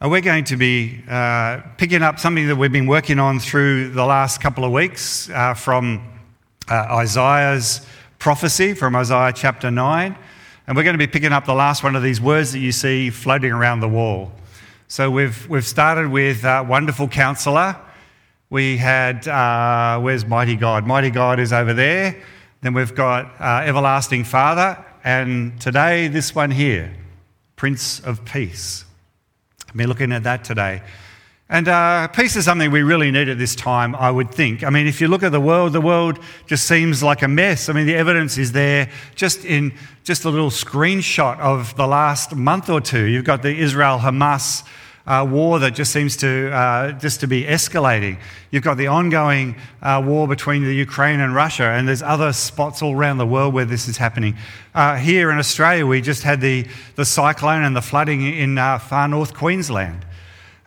Uh, we're going to be uh, picking up something that we've been working on through the last couple of weeks uh, from uh, Isaiah's prophecy, from Isaiah chapter 9. And we're going to be picking up the last one of these words that you see floating around the wall. So we've, we've started with uh, Wonderful Counselor. We had, uh, where's Mighty God? Mighty God is over there. Then we've got Everlasting Father. And today, this one here, Prince of Peace. I've looking at that today. And uh, peace is something we really need at this time, I would think. I mean, if you look at the world, the world just seems like a mess. I mean, the evidence is there just in just a little screenshot of the last month or two. You've got the Israel Hamas uh, war that just seems to uh, just to be escalating. You've got the ongoing uh, war between the Ukraine and Russia, and there's other spots all around the world where this is happening. Uh, here in Australia, we just had the, the cyclone and the flooding in uh, far north Queensland.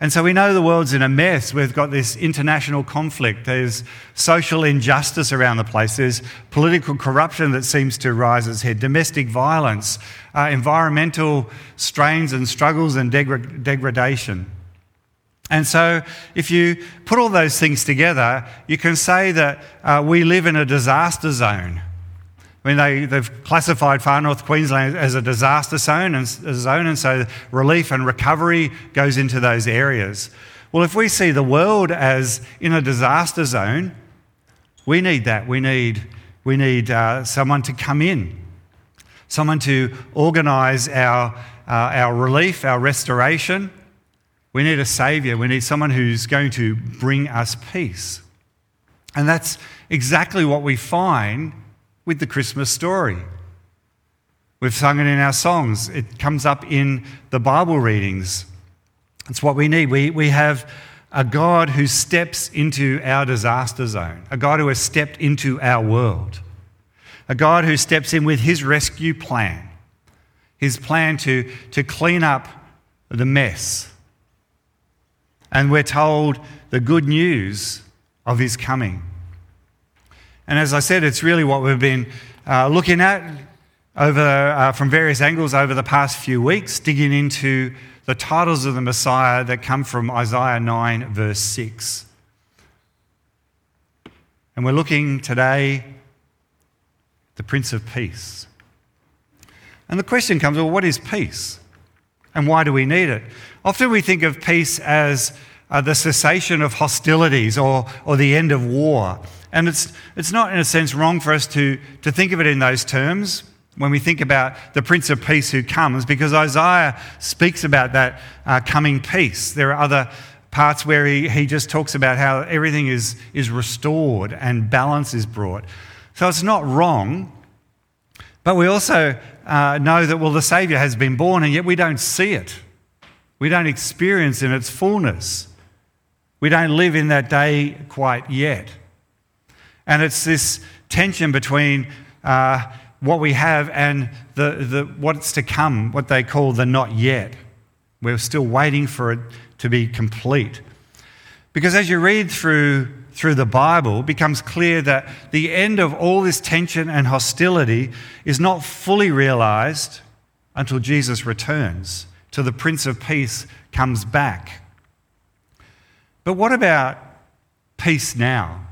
And so we know the world's in a mess. We've got this international conflict. There's social injustice around the place. There's political corruption that seems to rise its head, domestic violence, uh, environmental strains and struggles and degra- degradation. And so, if you put all those things together, you can say that uh, we live in a disaster zone. I mean, they, they've classified far north Queensland as a disaster zone and, zone, and so relief and recovery goes into those areas. Well, if we see the world as in a disaster zone, we need that. We need, we need uh, someone to come in, someone to organise our, uh, our relief, our restoration. We need a saviour. We need someone who's going to bring us peace. And that's exactly what we find with the Christmas story. We've sung it in our songs, it comes up in the Bible readings. It's what we need. We, we have a God who steps into our disaster zone, a God who has stepped into our world, a God who steps in with his rescue plan, his plan to, to clean up the mess. And we're told the good news of his coming. And as I said, it's really what we've been uh, looking at over, uh, from various angles over the past few weeks, digging into the titles of the Messiah that come from Isaiah 9, verse 6. And we're looking today the Prince of Peace. And the question comes well, what is peace? And why do we need it? Often we think of peace as uh, the cessation of hostilities or, or the end of war. And it's, it's not, in a sense, wrong for us to, to think of it in those terms when we think about the Prince of Peace who comes, because Isaiah speaks about that uh, coming peace. There are other parts where he, he just talks about how everything is, is restored and balance is brought. So it's not wrong, but we also uh, know that, well, the Saviour has been born, and yet we don't see it. We don't experience in its fullness. We don't live in that day quite yet. And it's this tension between uh, what we have and the, the, what's to come, what they call the not yet. We're still waiting for it to be complete. Because as you read through, through the Bible, it becomes clear that the end of all this tension and hostility is not fully realized until Jesus returns, till the Prince of Peace comes back. But what about peace now?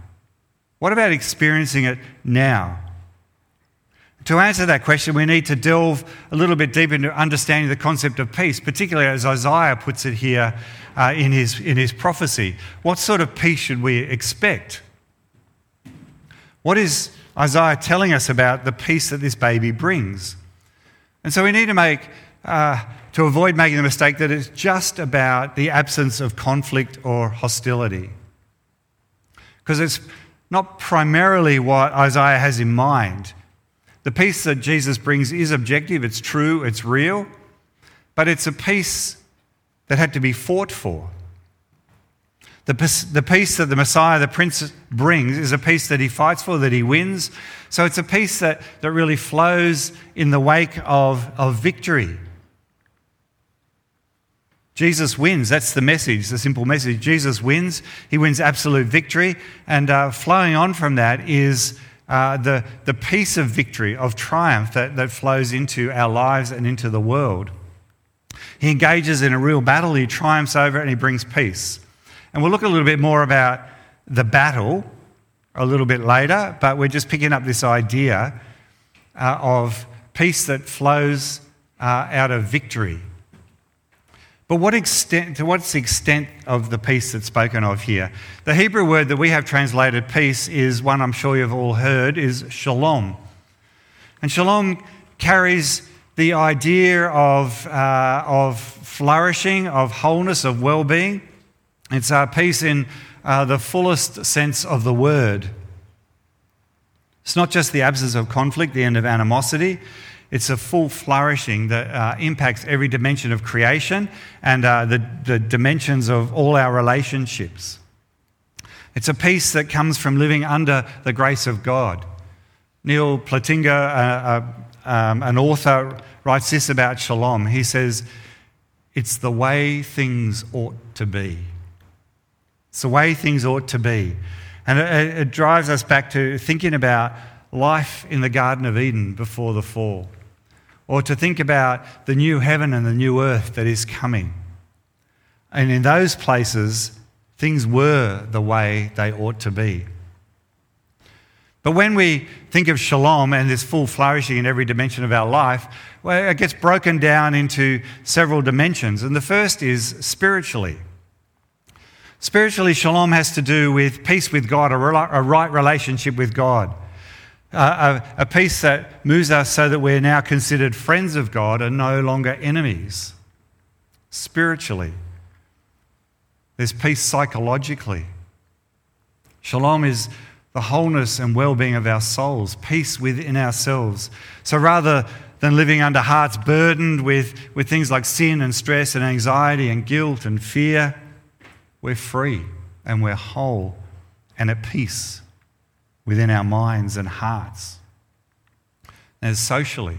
What about experiencing it now? To answer that question, we need to delve a little bit deeper into understanding the concept of peace, particularly as Isaiah puts it here uh, in, his, in his prophecy. What sort of peace should we expect? What is Isaiah telling us about the peace that this baby brings? And so we need to make, uh, to avoid making the mistake that it's just about the absence of conflict or hostility. Because it's not primarily what Isaiah has in mind. The peace that Jesus brings is objective, it's true, it's real, but it's a peace that had to be fought for. The, the peace that the Messiah, the Prince, brings is a peace that he fights for, that he wins. So it's a peace that, that really flows in the wake of, of victory. Jesus wins. That's the message, the simple message. Jesus wins. He wins absolute victory. And uh, flowing on from that is uh, the, the peace of victory, of triumph that, that flows into our lives and into the world. He engages in a real battle, he triumphs over it, and he brings peace. And we'll look a little bit more about the battle a little bit later, but we're just picking up this idea uh, of peace that flows uh, out of victory. But what extent, to what's the extent of the peace that's spoken of here? The Hebrew word that we have translated peace is one I'm sure you've all heard, is shalom. And shalom carries the idea of, uh, of flourishing, of wholeness, of well being. It's our peace in uh, the fullest sense of the word. It's not just the absence of conflict, the end of animosity. It's a full flourishing that uh, impacts every dimension of creation and uh, the, the dimensions of all our relationships. It's a peace that comes from living under the grace of God. Neal Plantinga, uh, uh, um, an author, writes this about shalom. He says, It's the way things ought to be. It's the way things ought to be. And it, it drives us back to thinking about life in the Garden of Eden before the fall, or to think about the new heaven and the new earth that is coming. And in those places, things were the way they ought to be. But when we think of shalom and this full flourishing in every dimension of our life, well, it gets broken down into several dimensions. And the first is spiritually. Spiritually, shalom has to do with peace with God, a right relationship with God. A, a peace that moves us so that we're now considered friends of God and no longer enemies. Spiritually, there's peace psychologically. Shalom is the wholeness and well being of our souls, peace within ourselves. So rather than living under hearts burdened with, with things like sin and stress and anxiety and guilt and fear, we're free and we're whole and at peace within our minds and hearts. And socially.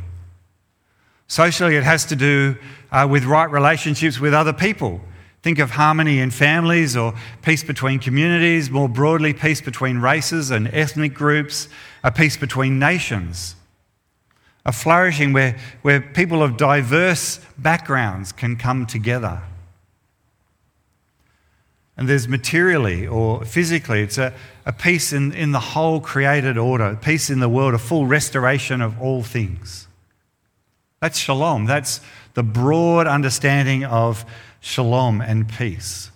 Socially, it has to do uh, with right relationships with other people. Think of harmony in families or peace between communities, more broadly, peace between races and ethnic groups, a peace between nations. A flourishing where, where people of diverse backgrounds can come together. And there's materially or physically, it's a, a peace in, in the whole created order, peace in the world, a full restoration of all things. That's shalom. That's the broad understanding of shalom and peace.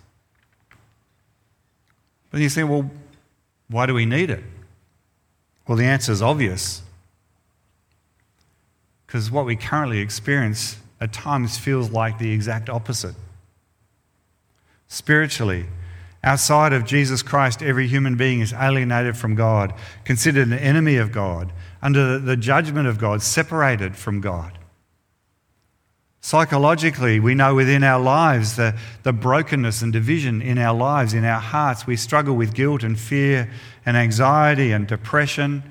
But you say, well, why do we need it? Well, the answer is obvious. Because what we currently experience at times feels like the exact opposite. Spiritually, outside of Jesus Christ, every human being is alienated from God, considered an enemy of God, under the judgment of God, separated from God. Psychologically, we know within our lives the, the brokenness and division in our lives, in our hearts. We struggle with guilt and fear and anxiety and depression.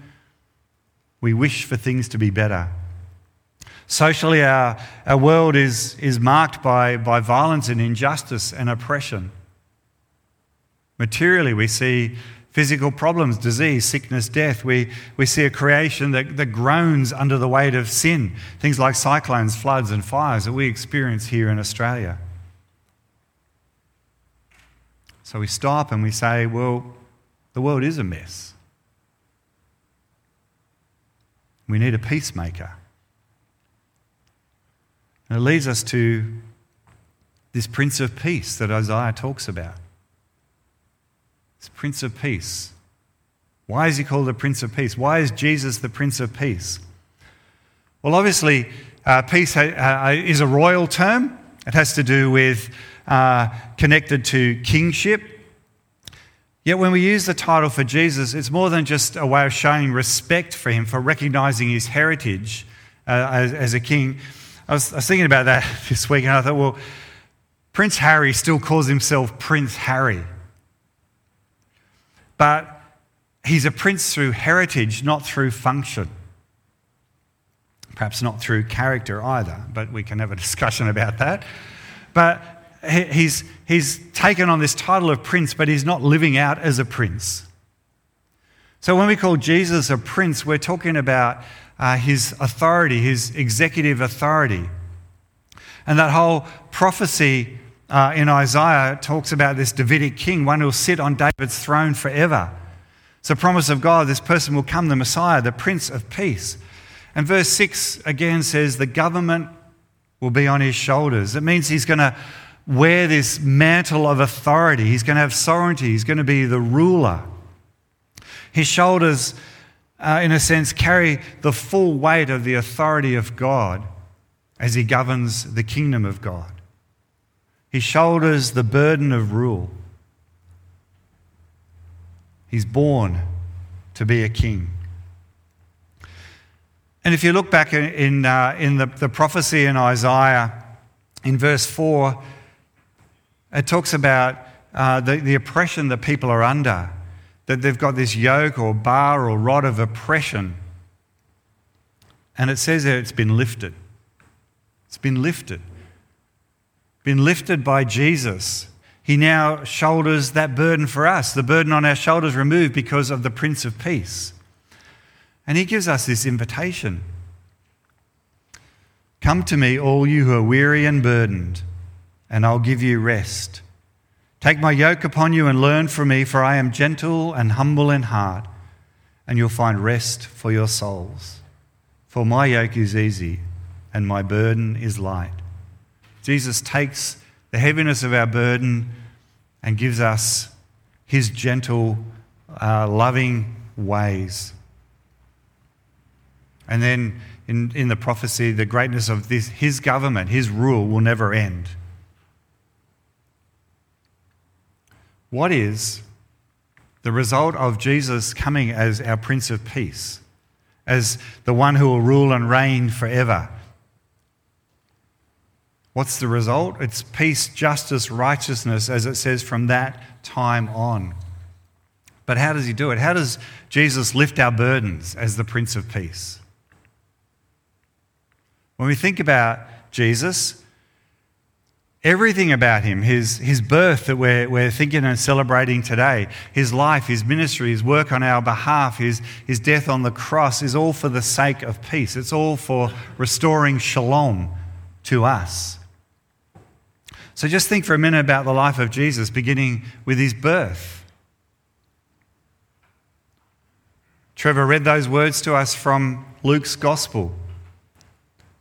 We wish for things to be better. Socially, our, our world is, is marked by, by violence and injustice and oppression. Materially, we see physical problems, disease, sickness, death. We, we see a creation that, that groans under the weight of sin, things like cyclones, floods, and fires that we experience here in Australia. So we stop and we say, well, the world is a mess. We need a peacemaker. And it leads us to this Prince of Peace that Isaiah talks about. This Prince of Peace. Why is he called the Prince of Peace? Why is Jesus the Prince of Peace? Well, obviously, uh, peace ha- uh, is a royal term. It has to do with uh, connected to kingship. Yet, when we use the title for Jesus, it's more than just a way of showing respect for him, for recognizing his heritage uh, as, as a king. I was, I was thinking about that this week, and I thought, well, Prince Harry still calls himself Prince Harry. But he's a prince through heritage, not through function. Perhaps not through character either, but we can have a discussion about that. But he's, he's taken on this title of prince, but he's not living out as a prince. So when we call Jesus a prince, we're talking about uh, his authority, his executive authority. And that whole prophecy uh, in Isaiah talks about this Davidic king, one who will sit on David's throne forever. It's a promise of God, this person will come, the Messiah, the Prince of Peace. And verse 6 again says, the government will be on his shoulders. It means he's going to wear this mantle of authority. He's going to have sovereignty. He's going to be the ruler. His shoulders, uh, in a sense, carry the full weight of the authority of God as he governs the kingdom of God. He shoulders the burden of rule. He's born to be a king. And if you look back in, uh, in the, the prophecy in Isaiah, in verse 4, it talks about uh, the, the oppression that people are under, that they've got this yoke or bar or rod of oppression. And it says that it's been lifted. It's been lifted. Been lifted by Jesus. He now shoulders that burden for us, the burden on our shoulders removed because of the Prince of Peace. And he gives us this invitation Come to me, all you who are weary and burdened, and I'll give you rest. Take my yoke upon you and learn from me, for I am gentle and humble in heart, and you'll find rest for your souls. For my yoke is easy and my burden is light. Jesus takes the heaviness of our burden and gives us his gentle, uh, loving ways. And then in, in the prophecy, the greatness of this, his government, his rule will never end. What is the result of Jesus coming as our Prince of Peace, as the one who will rule and reign forever? What's the result? It's peace, justice, righteousness, as it says from that time on. But how does he do it? How does Jesus lift our burdens as the Prince of Peace? When we think about Jesus, everything about him, his, his birth that we're, we're thinking and celebrating today, his life, his ministry, his work on our behalf, his, his death on the cross is all for the sake of peace. It's all for restoring shalom to us. So just think for a minute about the life of Jesus, beginning with his birth. Trevor read those words to us from Luke's Gospel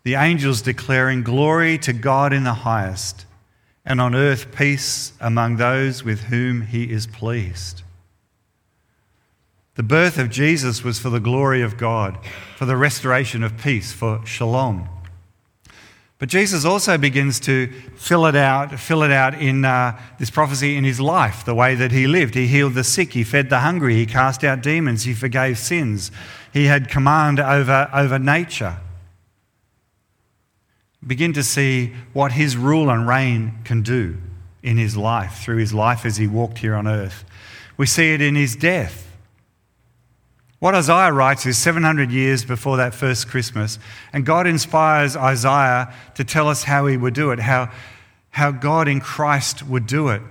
the angels declaring, Glory to God in the highest, and on earth peace among those with whom he is pleased. The birth of Jesus was for the glory of God, for the restoration of peace, for shalom. But Jesus also begins to fill it out, fill it out in uh, this prophecy in his life, the way that he lived. He healed the sick, he fed the hungry, he cast out demons, he forgave sins, he had command over, over nature begin to see what his rule and reign can do in his life, through his life as he walked here on earth. We see it in his death. What Isaiah writes is 700 years before that first Christmas, and God inspires Isaiah to tell us how he would do it, how, how God in Christ would do it.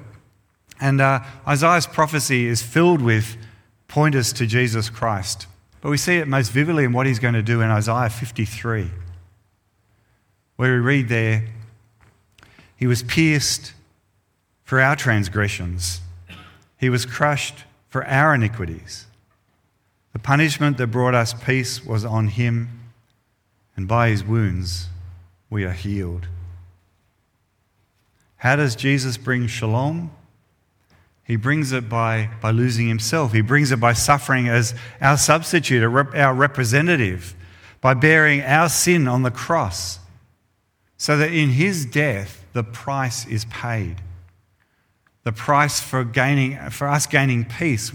And uh, Isaiah's prophecy is filled with pointers to Jesus Christ. But we see it most vividly in what he's going to do in Isaiah 53 where we read there, He was pierced for our transgressions, He was crushed for our iniquities. The punishment that brought us peace was on Him, and by His wounds we are healed. How does Jesus bring shalom? He brings it by, by losing himself. He brings it by suffering as our substitute, our representative, by bearing our sin on the cross so that in his death, the price is paid. The price for, gaining, for us gaining peace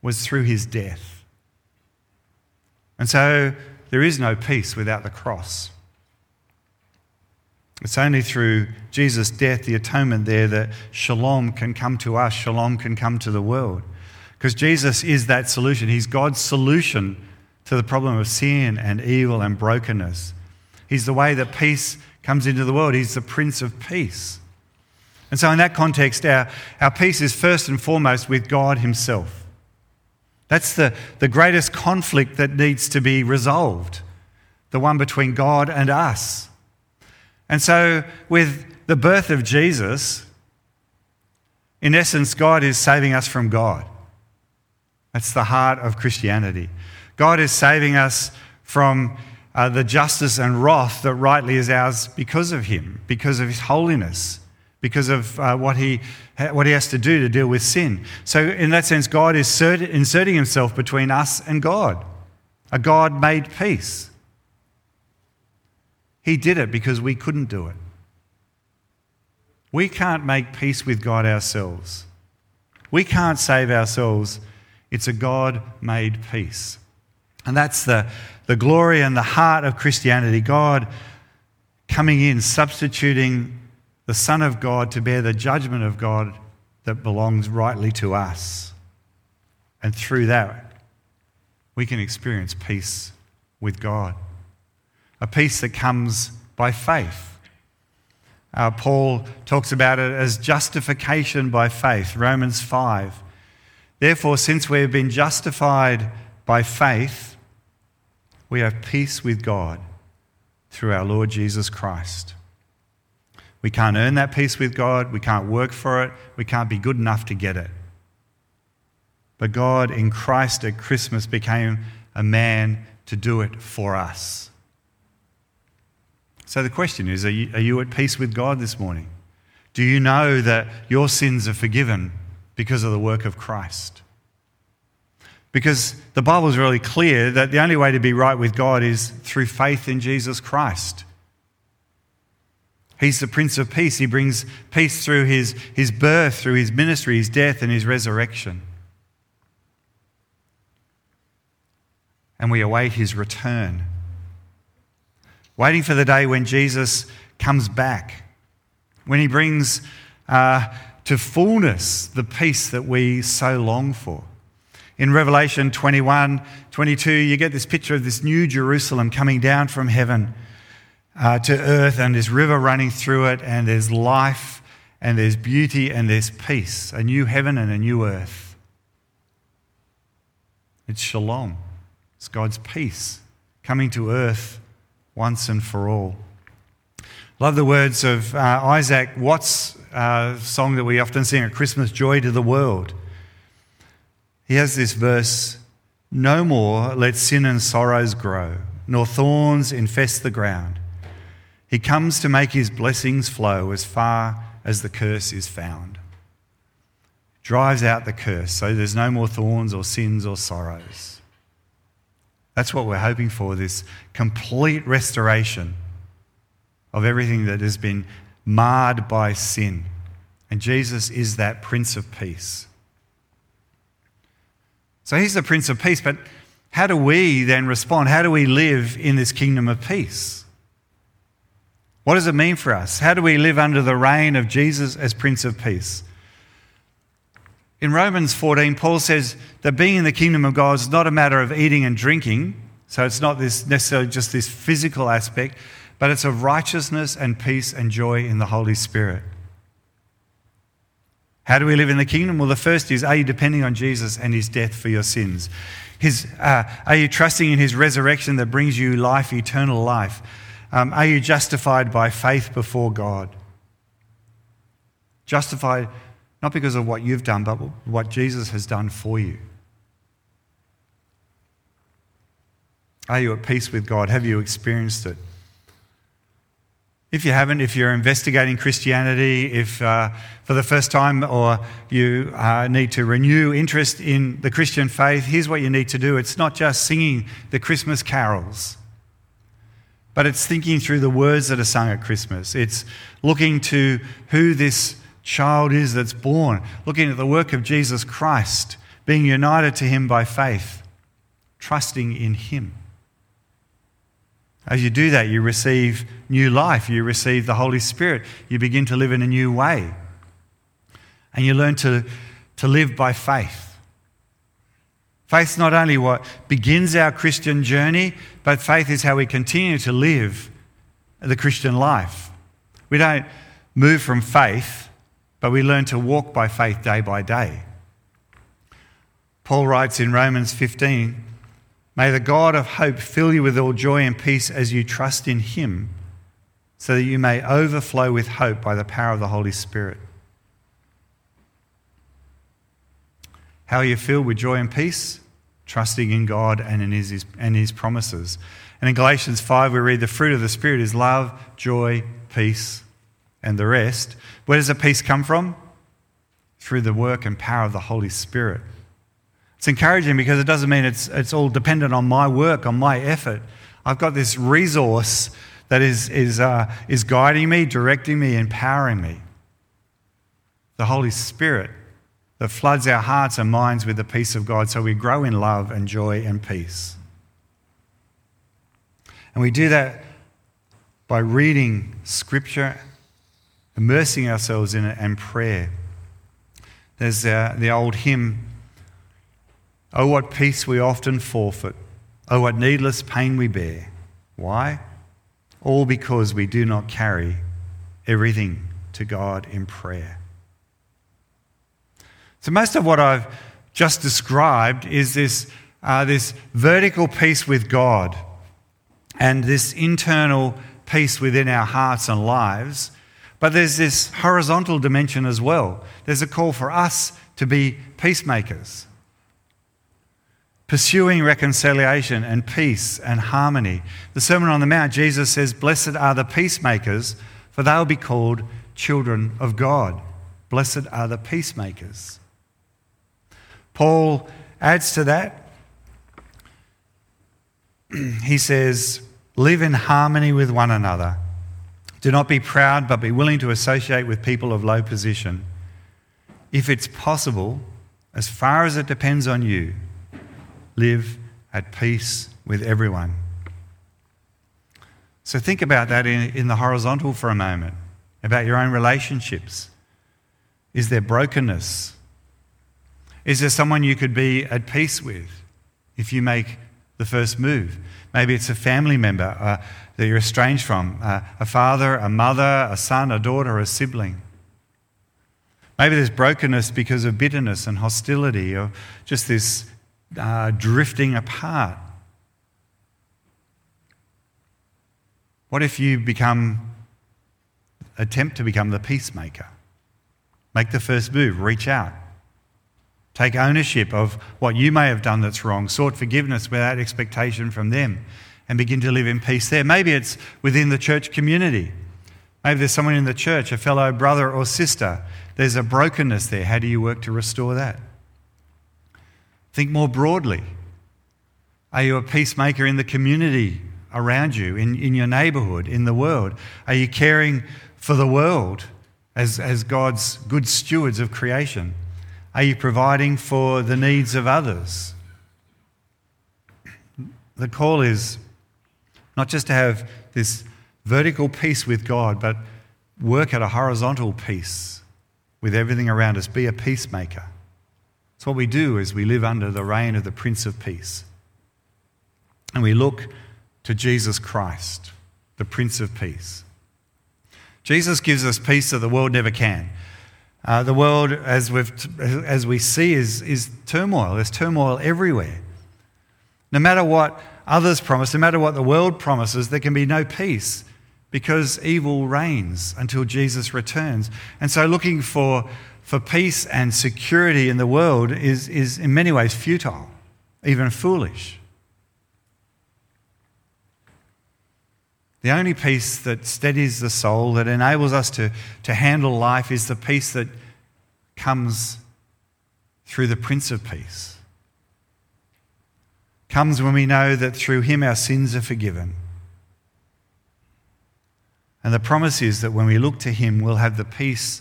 was through his death. And so there is no peace without the cross. It's only through Jesus' death, the atonement there, that shalom can come to us, shalom can come to the world. Because Jesus is that solution. He's God's solution to the problem of sin and evil and brokenness. He's the way that peace comes into the world. He's the Prince of Peace. And so, in that context, our, our peace is first and foremost with God Himself. That's the, the greatest conflict that needs to be resolved, the one between God and us. And so, with the birth of Jesus, in essence, God is saving us from God. That's the heart of Christianity. God is saving us from uh, the justice and wrath that rightly is ours because of Him, because of His holiness, because of uh, what, he, what He has to do to deal with sin. So, in that sense, God is inserting Himself between us and God, a God made peace. He did it because we couldn't do it. We can't make peace with God ourselves. We can't save ourselves. It's a God made peace. And that's the, the glory and the heart of Christianity. God coming in, substituting the Son of God to bear the judgment of God that belongs rightly to us. And through that, we can experience peace with God a peace that comes by faith. Uh, Paul talks about it as justification by faith, Romans 5. Therefore, since we have been justified by faith, we have peace with God through our Lord Jesus Christ. We can't earn that peace with God, we can't work for it, we can't be good enough to get it. But God in Christ at Christmas became a man to do it for us. So the question is are you, are you at peace with God this morning? Do you know that your sins are forgiven because of the work of Christ? Because the Bible is really clear that the only way to be right with God is through faith in Jesus Christ. He's the Prince of Peace. He brings peace through his, his birth, through his ministry, his death, and his resurrection. And we await his return waiting for the day when Jesus comes back, when he brings uh, to fullness the peace that we so long for. In Revelation 21 22, you get this picture of this new Jerusalem coming down from heaven uh, to earth, and this river running through it, and there's life, and there's beauty, and there's peace a new heaven and a new earth. It's shalom, it's God's peace coming to earth once and for all. Love the words of uh, Isaac Watts' uh, song that we often sing at Christmas Joy to the World. He has this verse No more let sin and sorrows grow, nor thorns infest the ground. He comes to make his blessings flow as far as the curse is found. Drives out the curse, so there's no more thorns or sins or sorrows. That's what we're hoping for this complete restoration of everything that has been marred by sin. And Jesus is that Prince of Peace. So he's the Prince of Peace, but how do we then respond? How do we live in this kingdom of peace? What does it mean for us? How do we live under the reign of Jesus as Prince of Peace? In Romans 14, Paul says that being in the kingdom of God is not a matter of eating and drinking. So it's not this necessarily just this physical aspect, but it's of righteousness and peace and joy in the Holy Spirit. How do we live in the kingdom? Well, the first is are you depending on Jesus and his death for your sins? His, uh, are you trusting in his resurrection that brings you life, eternal life? Um, are you justified by faith before God? Justified not because of what you've done, but what Jesus has done for you. Are you at peace with God? Have you experienced it? If you haven't, if you're investigating Christianity, if uh, for the first time or you uh, need to renew interest in the Christian faith, here's what you need to do. It's not just singing the Christmas carols, but it's thinking through the words that are sung at Christmas. It's looking to who this child is that's born, looking at the work of Jesus Christ, being united to him by faith, trusting in him. As you do that, you receive new life, you receive the Holy Spirit, you begin to live in a new way. And you learn to, to live by faith. Faith's not only what begins our Christian journey, but faith is how we continue to live the Christian life. We don't move from faith but we learn to walk by faith day by day. Paul writes in Romans 15 May the God of hope fill you with all joy and peace as you trust in him, so that you may overflow with hope by the power of the Holy Spirit. How are you filled with joy and peace? Trusting in God and in his, and his promises. And in Galatians 5, we read the fruit of the Spirit is love, joy, peace, and the rest. Where does the peace come from? Through the work and power of the Holy Spirit. It's encouraging because it doesn't mean it's, it's all dependent on my work, on my effort. I've got this resource that is, is, uh, is guiding me, directing me, empowering me. The Holy Spirit that floods our hearts and minds with the peace of God so we grow in love and joy and peace. And we do that by reading Scripture, immersing ourselves in it, and prayer. There's uh, the old hymn, Oh, what peace we often forfeit. Oh, what needless pain we bear. Why? All because we do not carry everything to God in prayer. So, most of what I've just described is this, uh, this vertical peace with God and this internal peace within our hearts and lives. But there's this horizontal dimension as well. There's a call for us to be peacemakers, pursuing reconciliation and peace and harmony. The Sermon on the Mount, Jesus says, Blessed are the peacemakers, for they will be called children of God. Blessed are the peacemakers. Paul adds to that. he says, Live in harmony with one another. Do not be proud, but be willing to associate with people of low position. If it's possible, as far as it depends on you, live at peace with everyone. So think about that in, in the horizontal for a moment, about your own relationships. Is there brokenness? Is there someone you could be at peace with if you make the first move? Maybe it's a family member uh, that you're estranged from uh, a father, a mother, a son, a daughter, a sibling. Maybe there's brokenness because of bitterness and hostility or just this uh, drifting apart. What if you become, attempt to become the peacemaker? Make the first move, reach out. Take ownership of what you may have done that's wrong, sought forgiveness without expectation from them, and begin to live in peace there. Maybe it's within the church community. Maybe there's someone in the church, a fellow brother or sister. There's a brokenness there. How do you work to restore that? Think more broadly. Are you a peacemaker in the community around you, in, in your neighborhood, in the world? Are you caring for the world as, as God's good stewards of creation? Are you providing for the needs of others? The call is not just to have this vertical peace with God, but work at a horizontal peace with everything around us. Be a peacemaker. It's what we do as we live under the reign of the Prince of Peace. And we look to Jesus Christ, the Prince of Peace. Jesus gives us peace that the world never can. Uh, the world, as, we've, as we see, is, is turmoil. There's turmoil everywhere. No matter what others promise, no matter what the world promises, there can be no peace because evil reigns until Jesus returns. And so, looking for, for peace and security in the world is, is in many ways futile, even foolish. The only peace that steadies the soul, that enables us to, to handle life, is the peace that comes through the Prince of Peace. Comes when we know that through him our sins are forgiven. And the promise is that when we look to him, we'll have the peace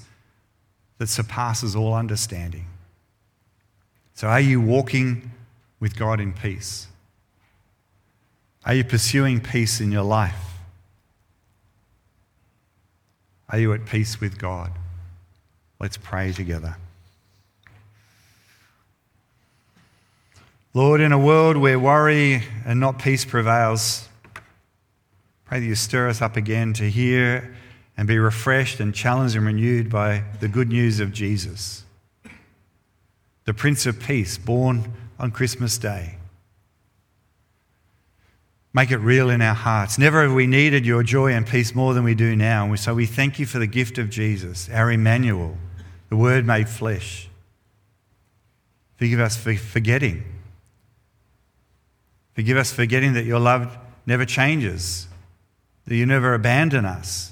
that surpasses all understanding. So, are you walking with God in peace? Are you pursuing peace in your life? Are you at peace with God? Let's pray together. Lord, in a world where worry and not peace prevails, pray that you stir us up again to hear and be refreshed and challenged and renewed by the good news of Jesus, the Prince of Peace, born on Christmas Day. Make it real in our hearts. Never have we needed your joy and peace more than we do now. And so we thank you for the gift of Jesus, our Emmanuel, the Word made flesh. Forgive us for forgetting. Forgive us for forgetting that your love never changes, that you never abandon us,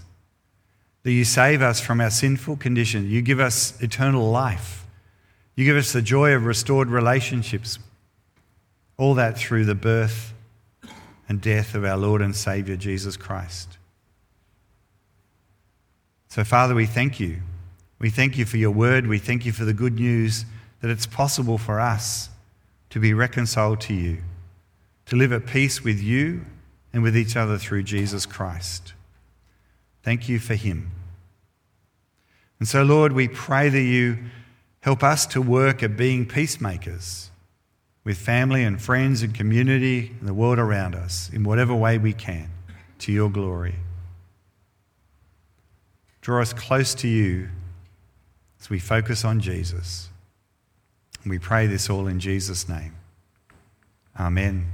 that you save us from our sinful condition. You give us eternal life. You give us the joy of restored relationships. All that through the birth and death of our Lord and Saviour Jesus Christ. So, Father, we thank you. We thank you for your word. We thank you for the good news that it's possible for us to be reconciled to you, to live at peace with you and with each other through Jesus Christ. Thank you for him. And so, Lord, we pray that you help us to work at being peacemakers with family and friends and community and the world around us in whatever way we can to your glory. Draw us close to you as we focus on Jesus. We pray this all in Jesus' name. Amen.